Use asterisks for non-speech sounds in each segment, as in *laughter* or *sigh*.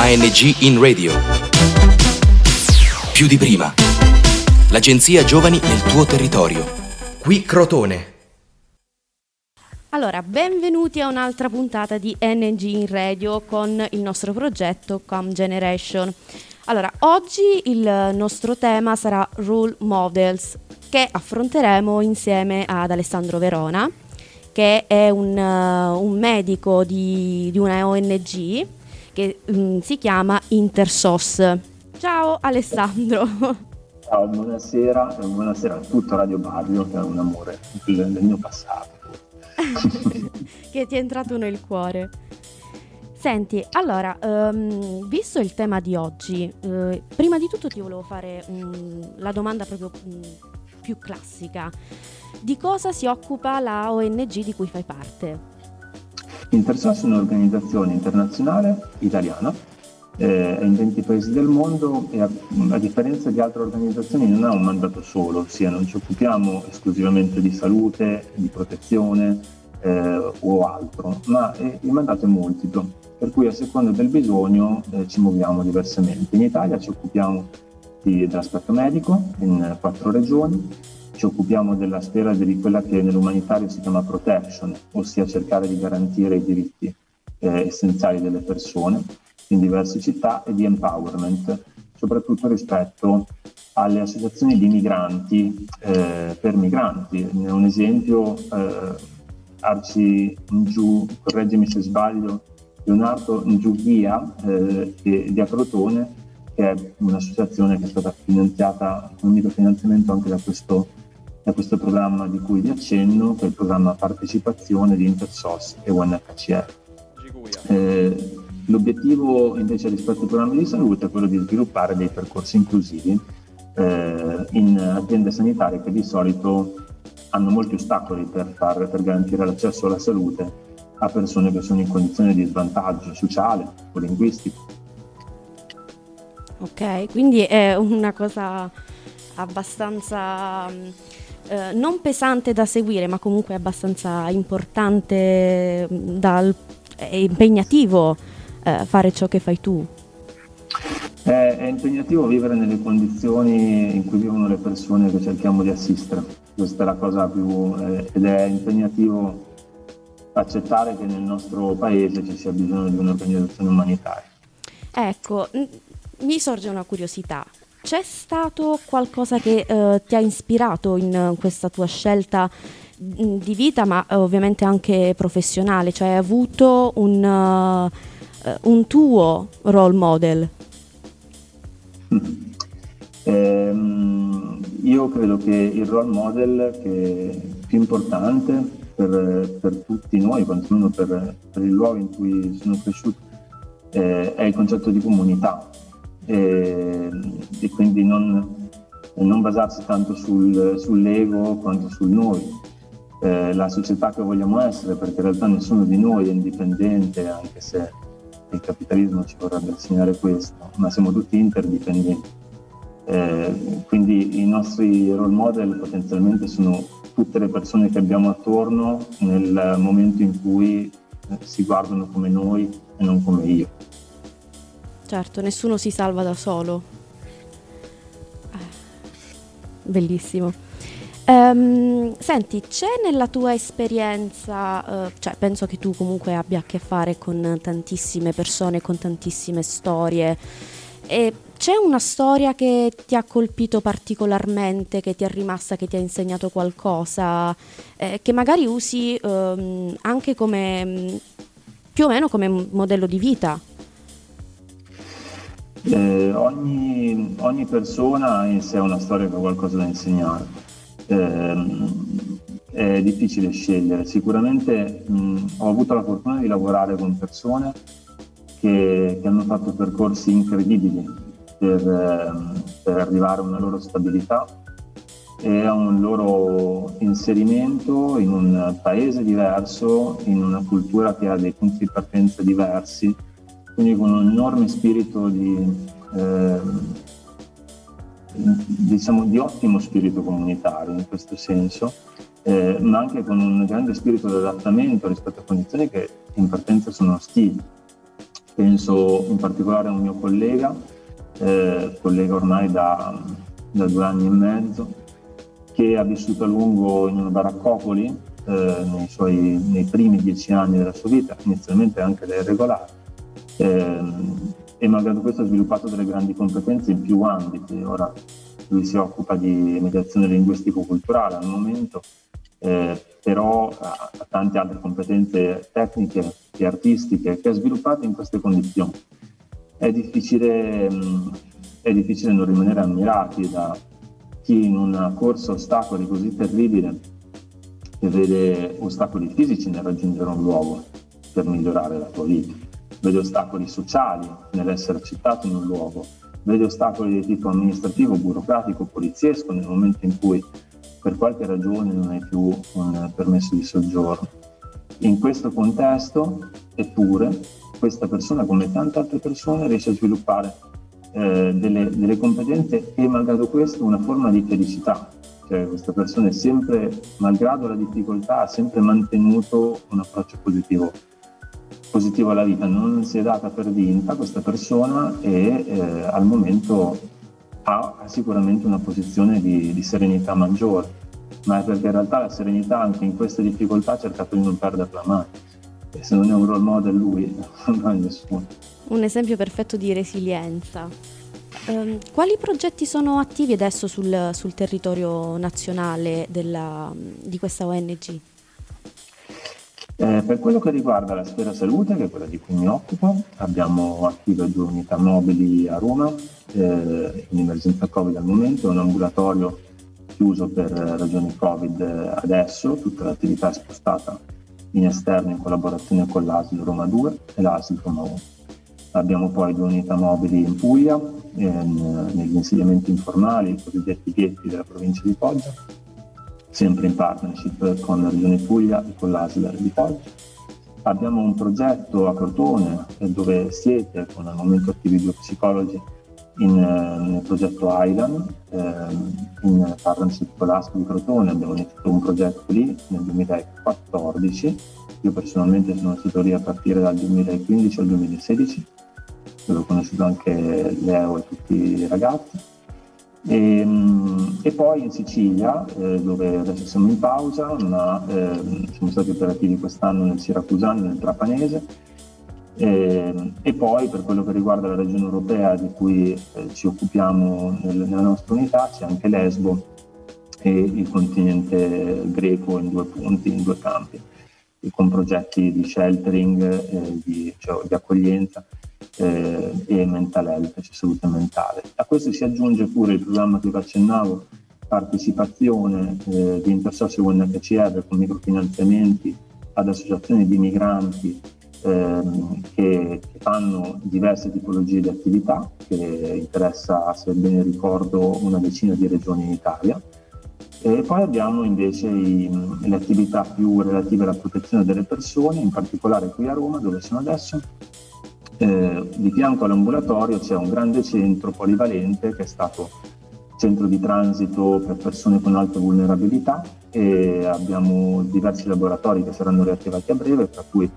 ANG in radio. Più di prima. L'agenzia Giovani nel tuo territorio. Qui Crotone. Allora, benvenuti a un'altra puntata di NG in Radio con il nostro progetto Com Generation. Allora, oggi il nostro tema sarà Role Models, che affronteremo insieme ad Alessandro Verona, che è un, uh, un medico di, di, una ONG che um, si chiama Intersos. Ciao Alessandro. Ciao, buonasera buonasera a tutto Radio Barrio, che è un amore del, del mio passato. *laughs* che ti è entrato nel cuore. Senti, allora, um, visto il tema di oggi, uh, prima di tutto ti volevo fare um, la domanda proprio um, più classica. Di cosa si occupa la ONG di cui fai parte? Intersos è un'organizzazione internazionale italiana, eh, è in 20 paesi del mondo e a, a, differenza di altre organizzazioni non ha un mandato solo, ossia non ci occupiamo esclusivamente di salute, di protezione eh, o altro, ma eh, il mandato è multiplo, per cui a seconda del bisogno eh, ci muoviamo diversamente. In Italia ci occupiamo dell'aspetto medico in quattro regioni, ci occupiamo della sfera di quella che nell'umanitario si chiama protection, ossia cercare di garantire i diritti eh, essenziali delle persone in diverse città e di empowerment, soprattutto rispetto alle associazioni di migranti eh, per migranti. Un esempio, eh, Arci Ngiu, correggimi se sbaglio, Leonardo Ngiughia eh, di Acrotone, che è un'associazione che è stata finanziata con un microfinanziamento anche da questo da questo programma di cui vi accenno, che è il programma partecipazione di Intersos e UNHCR. Eh, l'obiettivo invece rispetto ai programmi di salute è quello di sviluppare dei percorsi inclusivi eh, in aziende sanitarie che di solito hanno molti ostacoli per, far, per garantire l'accesso alla salute a persone che sono in condizioni di svantaggio sociale o linguistico. Ok, quindi è una cosa abbastanza eh, non pesante da seguire, ma comunque abbastanza importante e impegnativo eh, fare ciò che fai tu. È, è, impegnativo vivere nelle condizioni in cui vivono le persone che cerchiamo di assistere, questa è la cosa più... Eh, ed è impegnativo accettare che nel nostro paese ci sia bisogno di un'organizzazione umanitaria. Ecco, mi sorge una curiosità c'è stato qualcosa che eh, ti ha ispirato in questa tua scelta mm, di vita, ma eh, ovviamente anche professionale? Cioè hai avuto un, uh, un tuo role model? Eh, io credo che il role model che più importante per, per tutti noi, quantomeno per, per, il luogo in cui sono cresciuto, eh, è il concetto di comunità e, e quindi non, non, basarsi tanto sul, sull'ego quanto sul noi. Eh, la società che vogliamo essere, perché in realtà nessuno di noi è indipendente, anche se il capitalismo ci vorrebbe insegnare questo, ma siamo tutti interdipendenti. Eh, quindi i nostri role model potenzialmente sono tutte le persone che abbiamo attorno nel momento in cui si guardano come noi e non come io. Certo, nessuno si salva da solo. Eh, bellissimo. Um, senti, c'è nella tua esperienza, uh, cioè penso che tu comunque abbia a che fare con tantissime persone, con tantissime storie, e c'è una storia che ti ha colpito particolarmente, che ti è rimasta, che ti ha insegnato qualcosa, eh, che magari usi um, anche come, più o meno come modello di vita? Eh, ogni, ogni, persona in sé una storia che ha qualcosa da insegnare. Eh, è difficile scegliere. Sicuramente mh, ho avuto la fortuna di lavorare con persone che, che hanno fatto percorsi incredibili per, eh, per, arrivare a una loro stabilità e a un loro inserimento in un paese diverso, in una cultura che ha dei punti di partenza diversi quindi con un enorme spirito di, eh, diciamo, di ottimo spirito comunitario in questo senso, eh, ma anche con un grande spirito di adattamento rispetto a condizioni che in partenza sono ostili. Penso in particolare a un mio collega, eh, collega ormai da, da, due anni e mezzo, che ha vissuto a lungo in una baraccopoli eh, nei, suoi, nei primi dieci anni della sua vita, inizialmente anche da irregolare. Eh, e malgrado questo ha sviluppato delle grandi competenze in più ambiti. Ora lui si occupa di mediazione linguistico-culturale al momento, eh, però ha, tante altre competenze tecniche e artistiche che ha sviluppato in queste condizioni. È difficile, mh, è difficile non rimanere ammirati da chi in una corsa ostacoli così terribile che vede ostacoli fisici nel raggiungere un luogo per migliorare la tua vita, vede ostacoli sociali nell'essere accettato in un luogo, vede ostacoli di tipo amministrativo, burocratico, poliziesco nel momento in cui per qualche ragione non hai più un permesso di soggiorno. In questo contesto, eppure, questa persona, come tante altre persone, riesce a sviluppare eh, delle, delle, competenze e, malgrado questo, una forma di felicità. Cioè, questa persona è sempre, malgrado la difficoltà, ha sempre mantenuto un approccio positivo, positivo alla vita. Non si è data per vinta questa persona e eh, al momento ha, sicuramente una posizione di, di, serenità maggiore, ma è perché in realtà la serenità anche in queste difficoltà ha cercato di non perderla mai. E se non è un role model lui, non è nessuno. Un esempio perfetto di resilienza. Um, quali progetti sono attivi adesso sul, sul territorio nazionale della, di questa ONG? Eh, per quello che riguarda la sfera salute, che è quella di cui mi occupo, abbiamo attive due unità mobili a Roma, eh, in emergenza Covid al momento, un ambulatorio chiuso per ragioni Covid adesso, tutta l'attività è spostata in esterno in collaborazione con l'ASL Roma 2 e l'ASL Roma 1. Abbiamo poi due unità mobili in Puglia, in, negli insediamenti informali, i cosiddetti ghetti della provincia di Foggia, sempre in partnership con la Regione Puglia e con l'ASLER di Foggia. Abbiamo un progetto a Crotone eh, dove siete con al momento attivi due psicologi in, eh, nel progetto Island, eh, in partnership con l'ASP di Crotone. Abbiamo iniziato un progetto lì nel 2014, io personalmente sono stato lì a partire dal 2015 al 2016, dove ho conosciuto anche Leo e tutti i ragazzi e, ehm, e, poi in Sicilia, eh, dove adesso siamo in pausa, ma eh, siamo stati operativi quest'anno nel Siracusano nel Trapanese. E, ehm, e, poi per quello che riguarda la regione europea di cui eh, ci occupiamo nel, nella nostra unità c'è anche Lesbo e il continente greco in due punti, in due campi, con progetti di sheltering, eh, di, cioè, di accoglienza eh, e mental health, cioè salute mentale. A questo si aggiunge pure il programma che vi accennavo, partecipazione eh, di Intersocio UNHCR con microfinanziamenti ad associazioni di migranti ehm, che, che, fanno diverse tipologie di attività, che interessa, se bene ricordo, una decina di regioni in Italia. E poi abbiamo invece i, le attività più relative alla protezione delle persone, in particolare qui a Roma, dove sono adesso, eh, di fianco all'ambulatorio c'è un grande centro polivalente che è stato centro di transito per persone con alte vulnerabilità e abbiamo diversi laboratori che saranno riattivati a breve, tra cui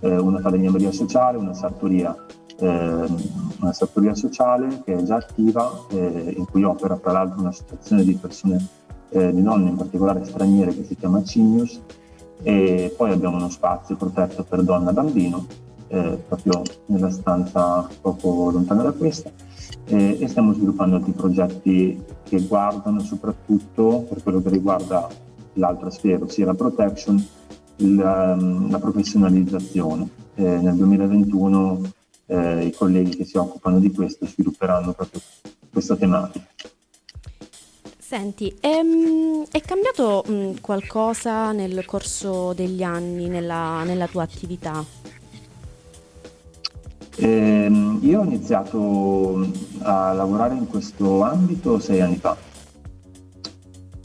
eh, una falegnameria sociale, una sartoria, eh, una sartoria sociale che è già attiva, eh, in cui opera tra l'altro un'associazione di persone, eh, di donne in particolare straniere che si chiama Cinius. E poi abbiamo uno spazio protetto per donna e bambino eh, proprio nella stanza poco lontana da questa eh, e stiamo sviluppando altri progetti che guardano soprattutto per quello che riguarda l'altra sfera, ossia la protection, la, ehm, la professionalizzazione. Eh, nel 2021 eh, i colleghi che si occupano di questo svilupperanno proprio questa tematica. Senti, è, ehm, è cambiato qualcosa nel corso degli anni nella, nella tua attività? Eh, io ho iniziato a lavorare in questo ambito sei anni fa.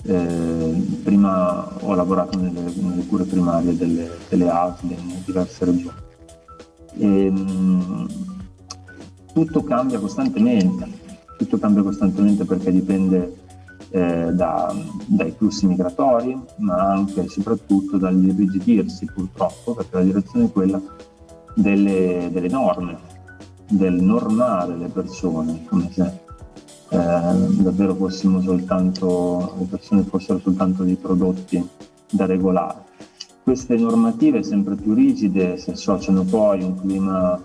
Eh, prima ho lavorato nelle, nelle cure primarie delle, delle ASL in diverse regioni. E, mh, tutto cambia costantemente, tutto cambia costantemente perché dipende eh, da, dai flussi migratori, ma anche e soprattutto dall'irrigidirsi purtroppo, perché la direzione è quella delle, delle norme, del normare le persone, come se eh, davvero fossimo soltanto, le persone fossero soltanto dei prodotti da regolare. Queste normative sempre più rigide si associano poi a un clima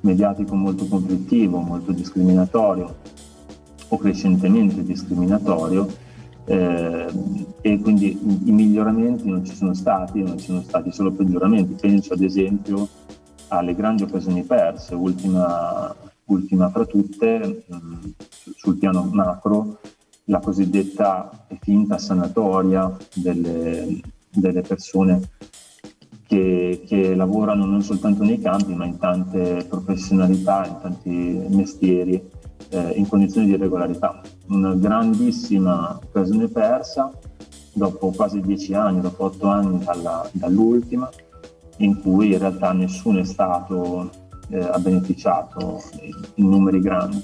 mediatico molto conflittivo, molto discriminatorio o crescentemente discriminatorio eh, e quindi i miglioramenti non ci sono stati, non ci sono stati solo peggioramenti. Penso ad esempio alle grandi occasioni perse, ultima, ultima fra tutte mh, sul piano macro la cosiddetta e finta sanatoria delle, delle persone che, che, lavorano non soltanto nei campi ma in tante professionalità, in tanti mestieri eh, in condizioni di regolarità. Una grandissima occasione persa dopo quasi dieci anni, dopo otto anni dalla, dall'ultima, in cui in realtà nessuno è stato eh, ha beneficiato in numeri grandi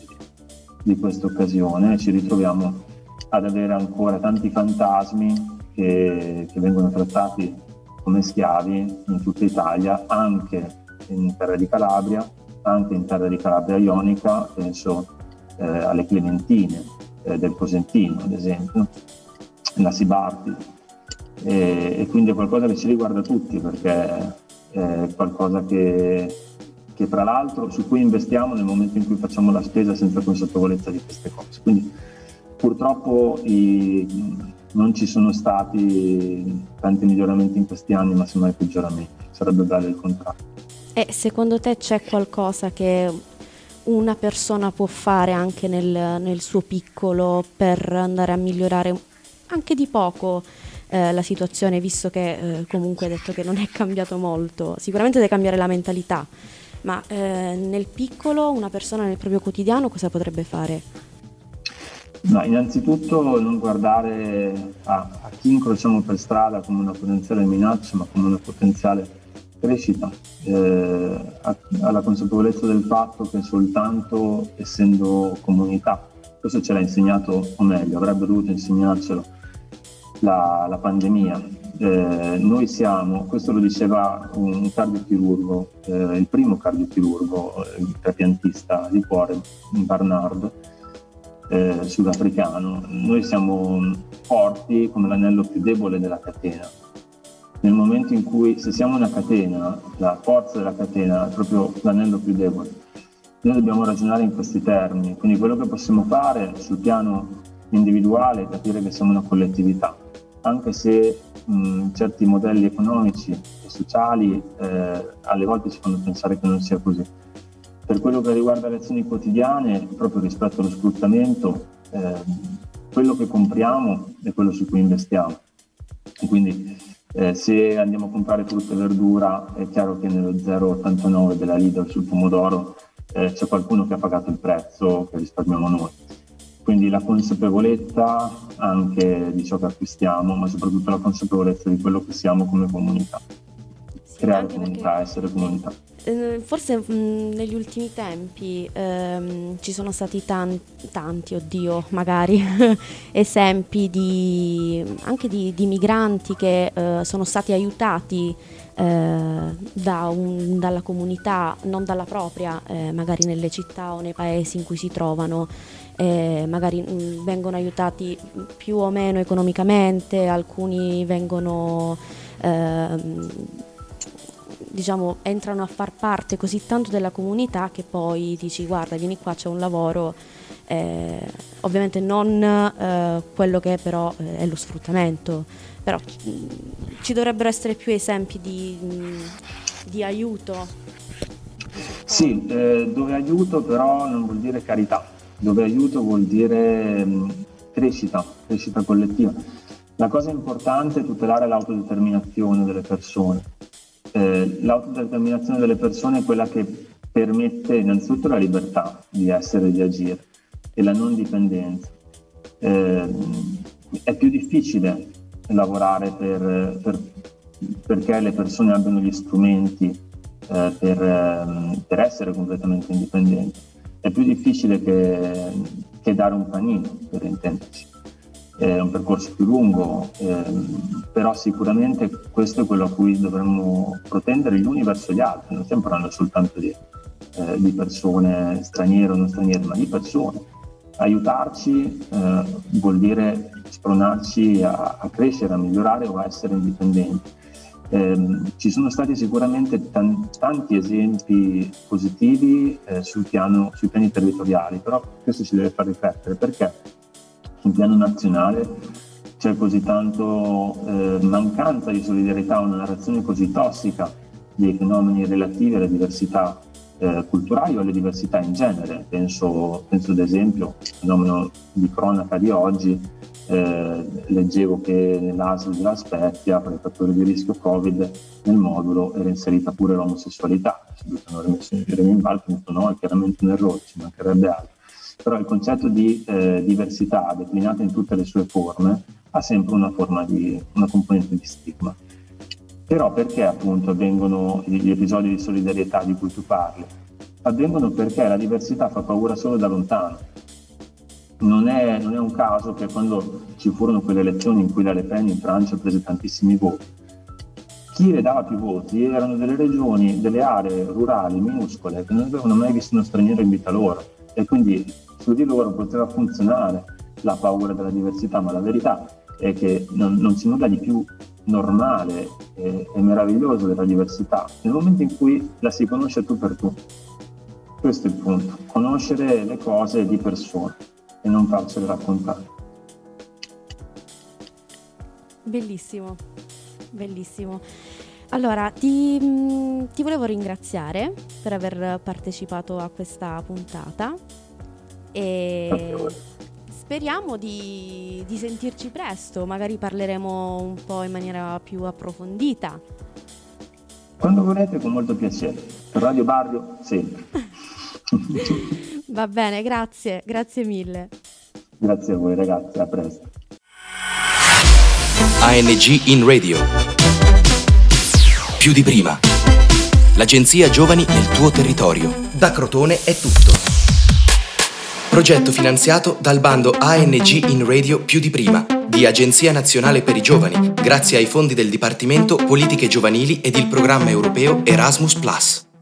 di questa occasione. Ci ritroviamo ad avere ancora tanti fantasmi che, che vengono trattati come schiavi in tutta Italia, anche in terra di Calabria, anche in terra di Calabria Ionica, penso eh, alle Clementine eh, del Cosentino, ad esempio, la Sibarti. E, e, quindi è qualcosa che ci riguarda tutti perché è qualcosa che, che fra l'altro su cui investiamo nel momento in cui facciamo la spesa senza consapevolezza di queste cose. Quindi purtroppo i, non ci sono stati tanti miglioramenti in questi anni, ma semmai peggioramenti. Sarebbe bello il contrario. E secondo te c'è qualcosa che una persona può fare anche nel, nel suo piccolo per andare a migliorare anche di poco eh, la situazione, visto che eh, comunque hai detto che non è cambiato molto? Sicuramente deve cambiare la mentalità, ma eh, nel piccolo una persona nel proprio quotidiano cosa potrebbe fare? Ma innanzitutto non guardare a, a, chi incrociamo per strada come una potenziale minaccia, ma come una potenziale crescita, eh, alla consapevolezza del fatto che soltanto essendo comunità, questo ce l'ha insegnato, o meglio, avrebbe dovuto insegnarcelo la, la pandemia. Eh, noi siamo, questo lo diceva un cardiochirurgo, eh, il primo cardiochirurgo, eh, trapiantista di cuore, Barnard, eh, sudafricano, noi siamo forti come l'anello più debole della catena. Nel momento in cui, se siamo una catena, la forza della catena è proprio l'anello più debole. Noi dobbiamo ragionare in questi termini, quindi quello che possiamo fare sul piano individuale è capire che siamo una collettività, anche se mh, certi modelli economici e sociali eh, alle volte ci fanno pensare che non sia così per quello che riguarda le azioni quotidiane, proprio rispetto allo sfruttamento, eh, quello che compriamo è quello su cui investiamo. Quindi eh, se andiamo a comprare frutta e verdura è chiaro che nello 0,89 della Lidl sul pomodoro eh, c'è qualcuno che ha pagato il prezzo che risparmiamo noi. Quindi la consapevolezza anche di ciò che acquistiamo, ma soprattutto la consapevolezza di quello che siamo come comunità. Creare comunità, essere comunità. Eh, forse mh, negli ultimi tempi ehm, ci sono stati tanti, tanti oddio, magari *laughs* esempi di, anche di, di migranti che eh, sono stati aiutati eh, da un, dalla comunità, non dalla propria, eh, magari nelle città o nei paesi in cui si trovano. Eh, magari mh, mm, vengono aiutati più o meno economicamente, alcuni vengono ehm, diciamo, entrano a far parte così tanto della comunità che poi dici guarda vieni qua c'è un lavoro, eh, ovviamente non eh, quello che è però eh, è lo sfruttamento, però mm, ci dovrebbero essere più esempi di, mm, di aiuto. Sì, eh, dove aiuto però non vuol dire carità, dove aiuto vuol dire mm, crescita, crescita collettiva. La cosa importante è tutelare l'autodeterminazione delle persone eh, l'autodeterminazione delle persone è quella che permette innanzitutto la libertà di essere e di agire e la non dipendenza. Eh, è più difficile lavorare per, per, perché le persone abbiano gli strumenti eh, per, ehm, per, essere completamente indipendenti. È più difficile che, che dare un panino, per intenderci. è un percorso più lungo, ehm, però sicuramente questo è quello a cui dovremmo protendere gli uni verso gli altri, non stiamo parlando soltanto di, eh, di persone straniere o non straniere, ma di persone. Aiutarci eh, vuol dire spronarci a, a, crescere, a migliorare o a essere indipendenti. Eh, ci sono stati sicuramente tan- tanti esempi positivi eh, sul piano, sui piani territoriali, però questo ci deve far riflettere perché sul piano nazionale c'è così tanto eh, mancanza di solidarietà, una narrazione così tossica dei fenomeni relativi alle diversità eh, culturali o alle diversità in genere. Penso, penso ad esempio al fenomeno di cronaca di oggi, eh, leggevo che nell'ASL della Spezia, per i fattori di rischio Covid, nel modulo era inserita pure l'omosessualità. Se hanno rimesso in balzo, ho detto no, è chiaramente un errore, ci mancherebbe altro però il concetto di eh, diversità declinata in tutte le sue forme ha sempre una, forma di, una componente di stigma. Però perché appunto avvengono gli episodi di solidarietà di cui tu parli? Avvengono perché la diversità fa paura solo da lontano. Non è, non è un caso che quando ci furono quelle elezioni in cui la Le Pen in Francia prese tantissimi voti, chi le dava più voti erano delle regioni, delle aree rurali minuscole che non avevano mai visto uno straniero in vita loro e quindi su di loro poteva funzionare la paura della diversità, ma la verità è che non, non c'è nulla di più normale e, e, meraviglioso della diversità nel momento in cui la si conosce tu per tu. Questo è il punto, conoscere le cose di persona e non farcele raccontare. Bellissimo, bellissimo. Allora, ti, mm, ti volevo ringraziare per aver partecipato a questa puntata e speriamo di, di, sentirci presto, magari parleremo un po' in maniera più approfondita. Quando volete, con molto piacere. Radio Barrio, sempre. *laughs* Va bene, grazie, grazie mille. Grazie a voi ragazzi, a presto. ANG in radio. Più di prima. L'agenzia Giovani nel tuo territorio. Da Crotone è tutto. Progetto finanziato dal bando ANG in Radio più di prima di Agenzia Nazionale per i Giovani, grazie ai fondi del Dipartimento Politiche Giovanili ed il programma europeo Erasmus ⁇